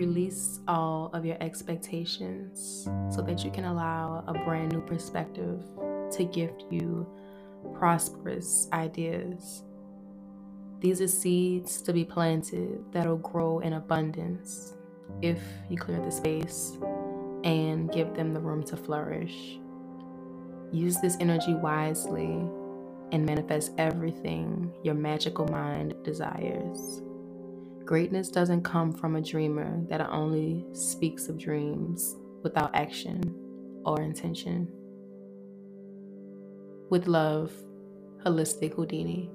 Release all of your expectations so that you can allow a brand new perspective to gift you prosperous ideas. These are seeds to be planted that'll grow in abundance if you clear the space and give them the room to flourish. Use this energy wisely and manifest everything your magical mind desires. Greatness doesn't come from a dreamer that only speaks of dreams without action or intention. With love, Holistic Houdini.